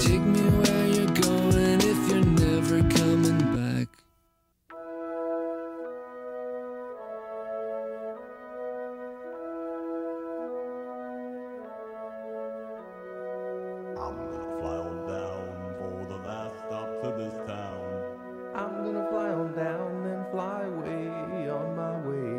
take me where you're going if you're never coming back? I'm gonna fly on down for the last stop to this town. I'm gonna fly on down and fly away on my way.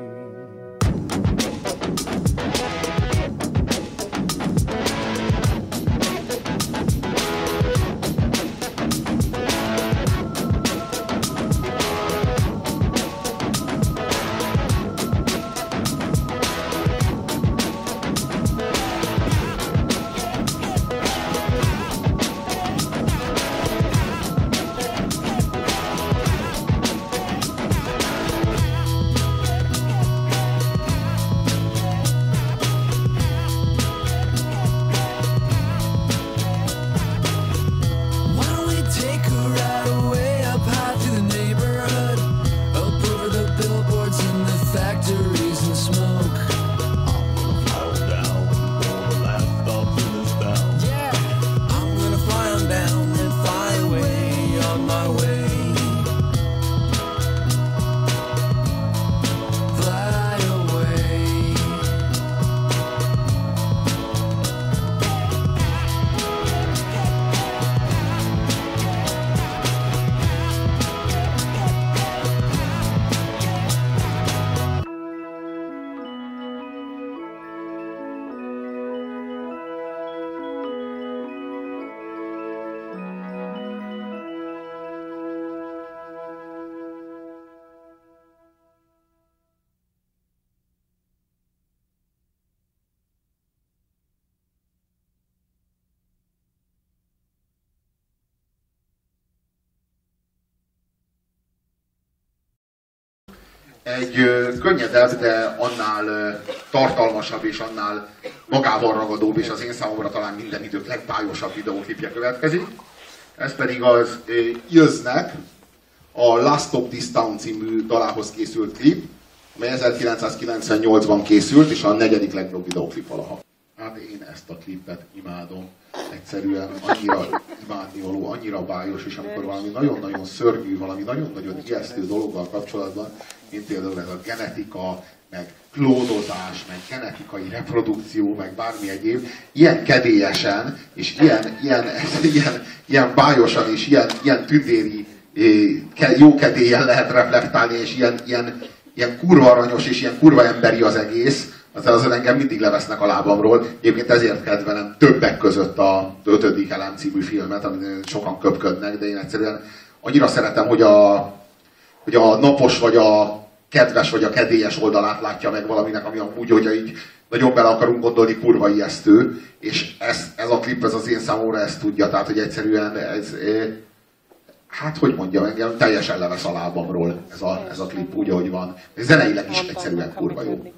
Egy könnyedebb, de annál tartalmasabb és annál magával ragadóbb, és az én számomra talán minden idők legbájosabb videóklipje következik. Ez pedig az Jözznek a Last of This Town című dalához készült klip, amely 1998-ban készült, és a negyedik legjobb videóklip valaha. Hát én ezt a klipet imádom. Egyszerűen annyira imádnivaló, annyira bájos, és amikor valami nagyon-nagyon szörnyű, valami nagyon-nagyon ijesztő dologgal kapcsolatban, mint például ez a genetika, meg klónozás, meg genetikai reprodukció, meg bármi egyéb, ilyen kedélyesen, és ilyen, ilyen, ilyen, ilyen bájosan, és ilyen, ilyen tündéri eh, ke- jó kedélyen lehet reflektálni, és ilyen, ilyen, ilyen kurva aranyos, és ilyen kurva emberi az egész, az, az engem mindig levesznek a lábamról. Egyébként ezért kedvelem többek között a ötödik elem című filmet, amit sokan köpködnek, de én egyszerűen annyira szeretem, hogy a, hogy a napos vagy a kedves vagy a kedélyes oldalát látja meg valaminek, ami amúgy, hogyha így nagyon bele akarunk gondolni, kurva ijesztő, és ez, ez a klip, ez az én számomra ezt tudja, tehát hogy egyszerűen ez, eh, hát hogy mondjam, engem teljesen levesz a lábamról ez a, ez a klip úgy, ahogy van. Zeneileg is egyszerűen kurva jó.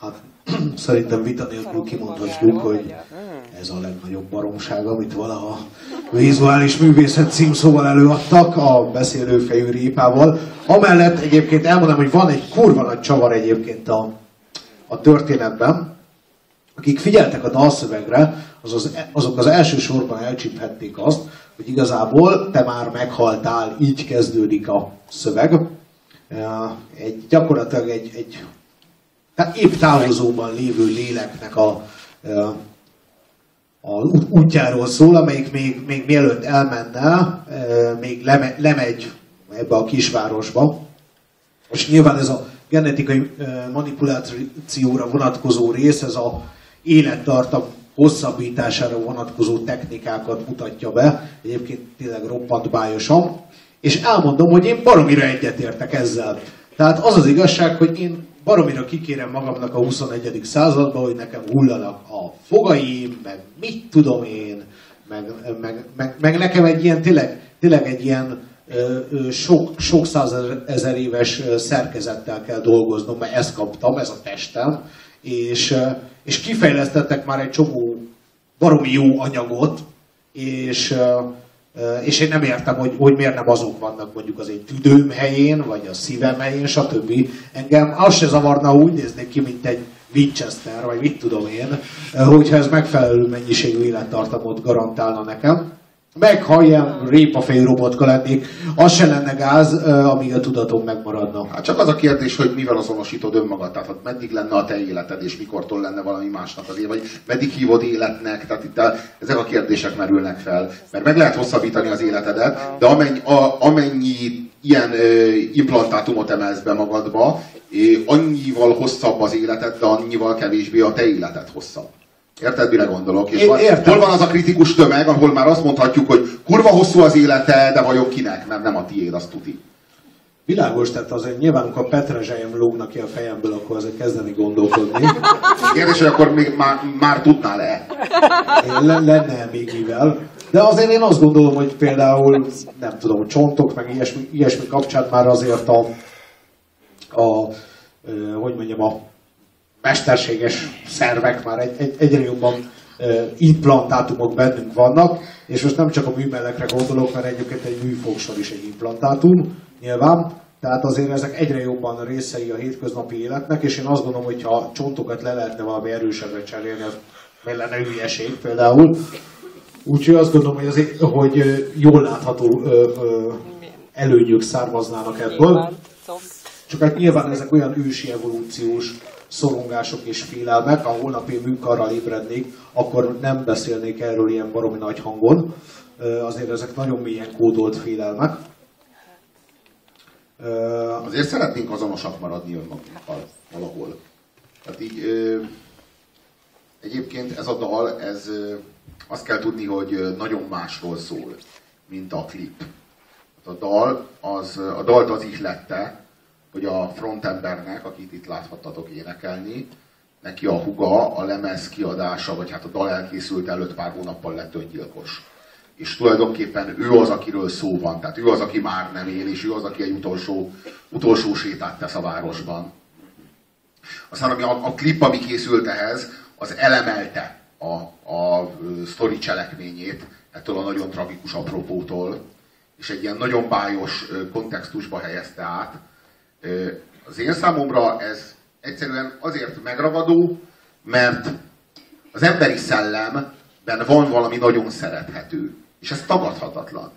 Hát szerintem vita nélkül kimondhatjuk, hogy ez a legnagyobb baromság, amit valaha vizuális művészet címszóval előadtak a beszélőfejű répával. Amellett egyébként elmondom, hogy van egy kurva nagy csavar egyébként a, a történetben, akik figyeltek a dalszövegre, az az, azok az első sorban elcsíphették azt, hogy igazából te már meghaltál, így kezdődik a szöveg. Egy, gyakorlatilag egy, egy tehát épp távozóban lévő léleknek a, a útjáról szól, amelyik még, még mielőtt elmenne, még leme, lemegy ebbe a kisvárosba. És nyilván ez a genetikai manipulációra vonatkozó rész, ez a élettartam hosszabbítására vonatkozó technikákat mutatja be, egyébként tényleg roppant bájosan, és elmondom, hogy én baromira egyetértek ezzel. Tehát az az igazság, hogy én baromira kikérem magamnak a 21. századba, hogy nekem hullanak a fogaim, meg mit tudom én, meg, meg, meg, meg nekem egy ilyen, tényleg, tényleg egy ilyen sok, sok százezer éves szerkezettel kell dolgoznom, mert ezt kaptam, ez a testem, és, és kifejlesztettek már egy csomó baromi jó anyagot, és, és én nem értem, hogy, hogy miért nem azok vannak mondjuk az egy tüdőm helyén, vagy a szívem helyén, stb. Engem az se zavarna, úgy néznék ki, mint egy Winchester, vagy mit tudom én, hogyha ez megfelelő mennyiségű élettartamot garantálna nekem meg ha ilyen répafej robotka lennék, az se lenne gáz, amíg a tudatom megmaradna. Hát csak az a kérdés, hogy mivel azonosítod önmagad, tehát meddig lenne a te életed, és mikortól lenne valami másnak az élet, vagy meddig hívod életnek, tehát itt a, ezek a kérdések merülnek fel. Mert meg lehet hosszabbítani az életedet, de amennyi, a, amennyi ilyen ö, implantátumot emelsz be magadba, é, annyival hosszabb az életed, de annyival kevésbé a te életed hosszabb. Érted, mire gondolok? És van, értem. hol van az a kritikus tömeg, ahol már azt mondhatjuk, hogy kurva hosszú az élete, de vagyok kinek, mert nem a tiéd, azt tuti. Világos, tehát azért nyilván, amikor Petrezselyem lógnak ki a fejemből, akkor azért kezdeni gondolkodni. Kérdés, hogy akkor még már, már tudnál-e? Le, lenne még mivel. De azért én azt gondolom, hogy például, nem tudom, csontok, meg ilyesmi, ilyesmi kapcsán már azért a, a hogy mondjam, a mesterséges szervek már egy, egy, egyre jobban implantátumok bennünk vannak, és most nem csak a műmelekre gondolok, mert egyébként egy műfogsor is egy implantátum, nyilván, tehát azért ezek egyre jobban részei a hétköznapi életnek, és én azt gondolom, hogy ha csontokat le lehetne valami erősebbre cserélni, az meg lenne hülyeség például. Úgyhogy azt gondolom, hogy, azért, hogy jól látható ö, ö, előnyök származnának ebből. Csak hát nyilván ezek olyan ősi evolúciós szorongások és félelmek, ha holnap én műkarral ébrednék, akkor nem beszélnék erről ilyen baromi nagy hangon. Azért ezek nagyon mélyen kódolt félelmek. Azért szeretnénk azonosak maradni önmagunkkal valahol. Tehát így, egyébként ez a dal, ez azt kell tudni, hogy nagyon másról szól, mint a klip. A dal, az, a dalt az ihlette, hogy a frontembernek, akit itt láthattatok énekelni, neki a huga a lemez kiadása, vagy hát a dal elkészült előtt pár hónappal lett öngyilkos. És tulajdonképpen ő az, akiről szó van, tehát ő az, aki már nem él, és ő az, aki egy utolsó, utolsó sétát tesz a városban. Aztán ami a, a klip, ami készült ehhez, az elemelte a, a sztori cselekményét ettől a nagyon tragikus apropótól, és egy ilyen nagyon bájos kontextusba helyezte át, az én számomra ez egyszerűen azért megragadó, mert az emberi szellemben van valami nagyon szerethető. És ez tagadhatatlan.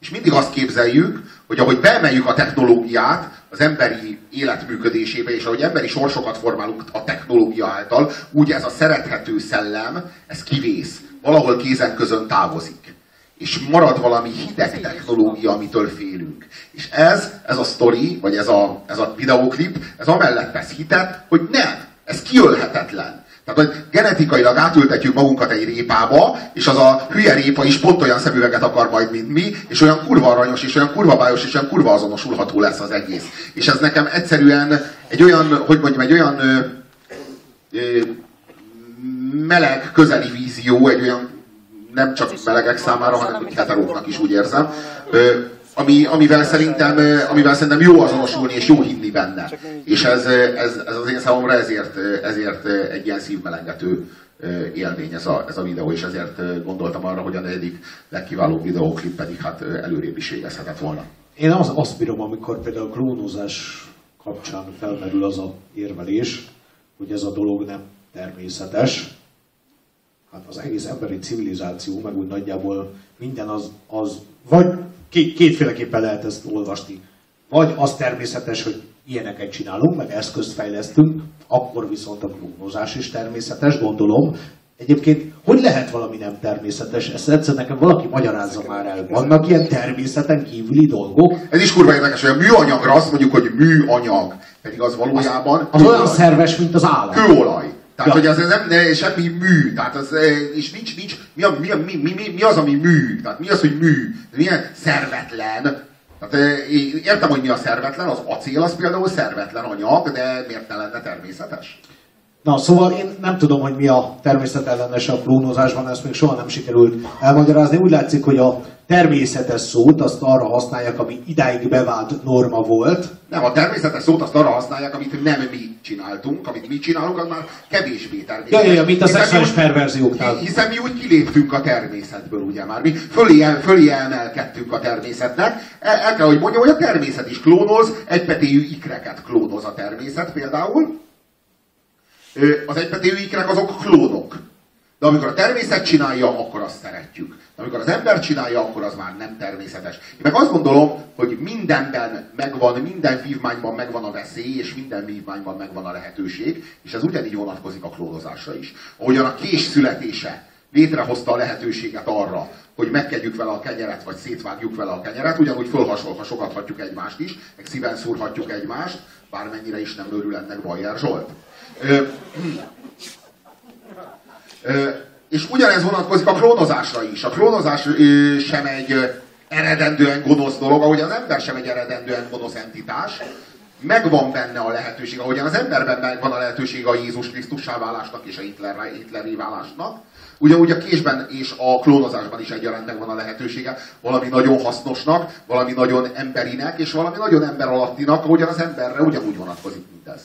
És mindig azt képzeljük, hogy ahogy beemeljük a technológiát az emberi élet működésébe, és ahogy emberi sorsokat formálunk a technológia által, úgy ez a szerethető szellem, ez kivész. Valahol kézen közön távozik és marad valami hideg technológia, amitől félünk. És ez, ez a story, vagy ez a, ez a videóklip, ez amellett vesz hitet, hogy nem, ez kiölhetetlen. Tehát, hogy genetikailag átültetjük magunkat egy répába, és az a hülye répa is pont olyan szemüveget akar majd, mint mi, és olyan kurva aranyos, és olyan kurva bájos, és olyan kurva azonosulható lesz az egész. És ez nekem egyszerűen egy olyan, hogy mondjam, egy olyan ö, ö, meleg, közeli vízió, egy olyan nem csak melegek számára, hanem heteróknak is úgy érzem, ami, amivel, szerintem, amivel szerintem jó azonosulni és jó hinni benne. És ez, ez, ez az én számomra ezért, ezért egy ilyen szívmelengető élmény ez a, ez a videó, és ezért gondoltam arra, hogy a negyedik legkiválóbb videóklip pedig hát előrébb is végezhetett volna. Én az, azt bírom, amikor például a klónozás kapcsán felmerül az a érvelés, hogy ez a dolog nem természetes, hát az egész emberi civilizáció, meg úgy nagyjából minden az, az vagy két, kétféleképpen lehet ezt olvasni. Vagy az természetes, hogy ilyeneket csinálunk, meg eszközt fejlesztünk, akkor viszont a klónozás is természetes, gondolom. Egyébként, hogy lehet valami nem természetes? Ezt egyszer nekem valaki magyarázza már el. Vannak ilyen természeten kívüli dolgok? Ez is kurva érdekes, hogy a műanyagra azt mondjuk, hogy műanyag, pedig az valójában... Az, az olyan szerves, mint az állat. Kőolaj. Tehát, Ja. hogy ez nem ne, semmi mű, tehát az, eh, és nincs, nincs, mi, a, mi, a, mi, mi, mi, mi, az, ami mű? Tehát mi az, hogy mű? Milyen szervetlen? Tehát eh, értem, hogy mi a szervetlen, az acél az például szervetlen anyag, de miért ne lenne természetes? Na, szóval én nem tudom, hogy mi a természetellenes a klónozásban, ezt még soha nem sikerült elmagyarázni. Úgy látszik, hogy a természetes szót azt arra használják, ami idáig bevált norma volt. Nem, a természetes szót azt arra használják, amit nem mi csináltunk, amit mi csinálunk, az már kevésbé természetes. Ja, ja, mint a Hiszen mi szexuális úgy- perverzióknál. Hiszen mi úgy kiléptünk a természetből, ugye már. Mi fölé, fölé emelkedtünk a természetnek. El, el kell, hogy mondjam, hogy a természet is klónoz, egypetéjű ikreket klónoz a természet például. Az egypetéjű ikrek azok klónok. De amikor a természet csinálja, akkor azt szeretjük. De amikor az ember csinálja, akkor az már nem természetes. Én meg azt gondolom, hogy mindenben megvan, minden vívmányban megvan a veszély, és minden vívmányban megvan a lehetőség, és ez ugyanígy vonatkozik a klónozásra is. Ahogyan a kés születése létrehozta a lehetőséget arra, hogy megkegyük vele a kenyeret, vagy szétvágjuk vele a kenyeret, ugyanúgy fölhasogathatjuk egymást is, meg szíven szúrhatjuk egymást, bármennyire is nem örül ennek Bajer Zsolt. Ö, és ugyanez vonatkozik a klónozásra is. A klónozás sem egy eredendően gonosz dolog, ahogy az ember sem egy eredendően gonosz entitás. Megvan benne a lehetőség, ahogyan az emberben megvan a lehetőség a Jézus Krisztussá válásnak és a Hitler, Hitleré válásnak. Ugyanúgy a késben és a klónozásban is egyaránt megvan a lehetősége valami nagyon hasznosnak, valami nagyon emberinek, és valami nagyon ember alattinak, ahogyan az emberre ugyanúgy vonatkozik mindez.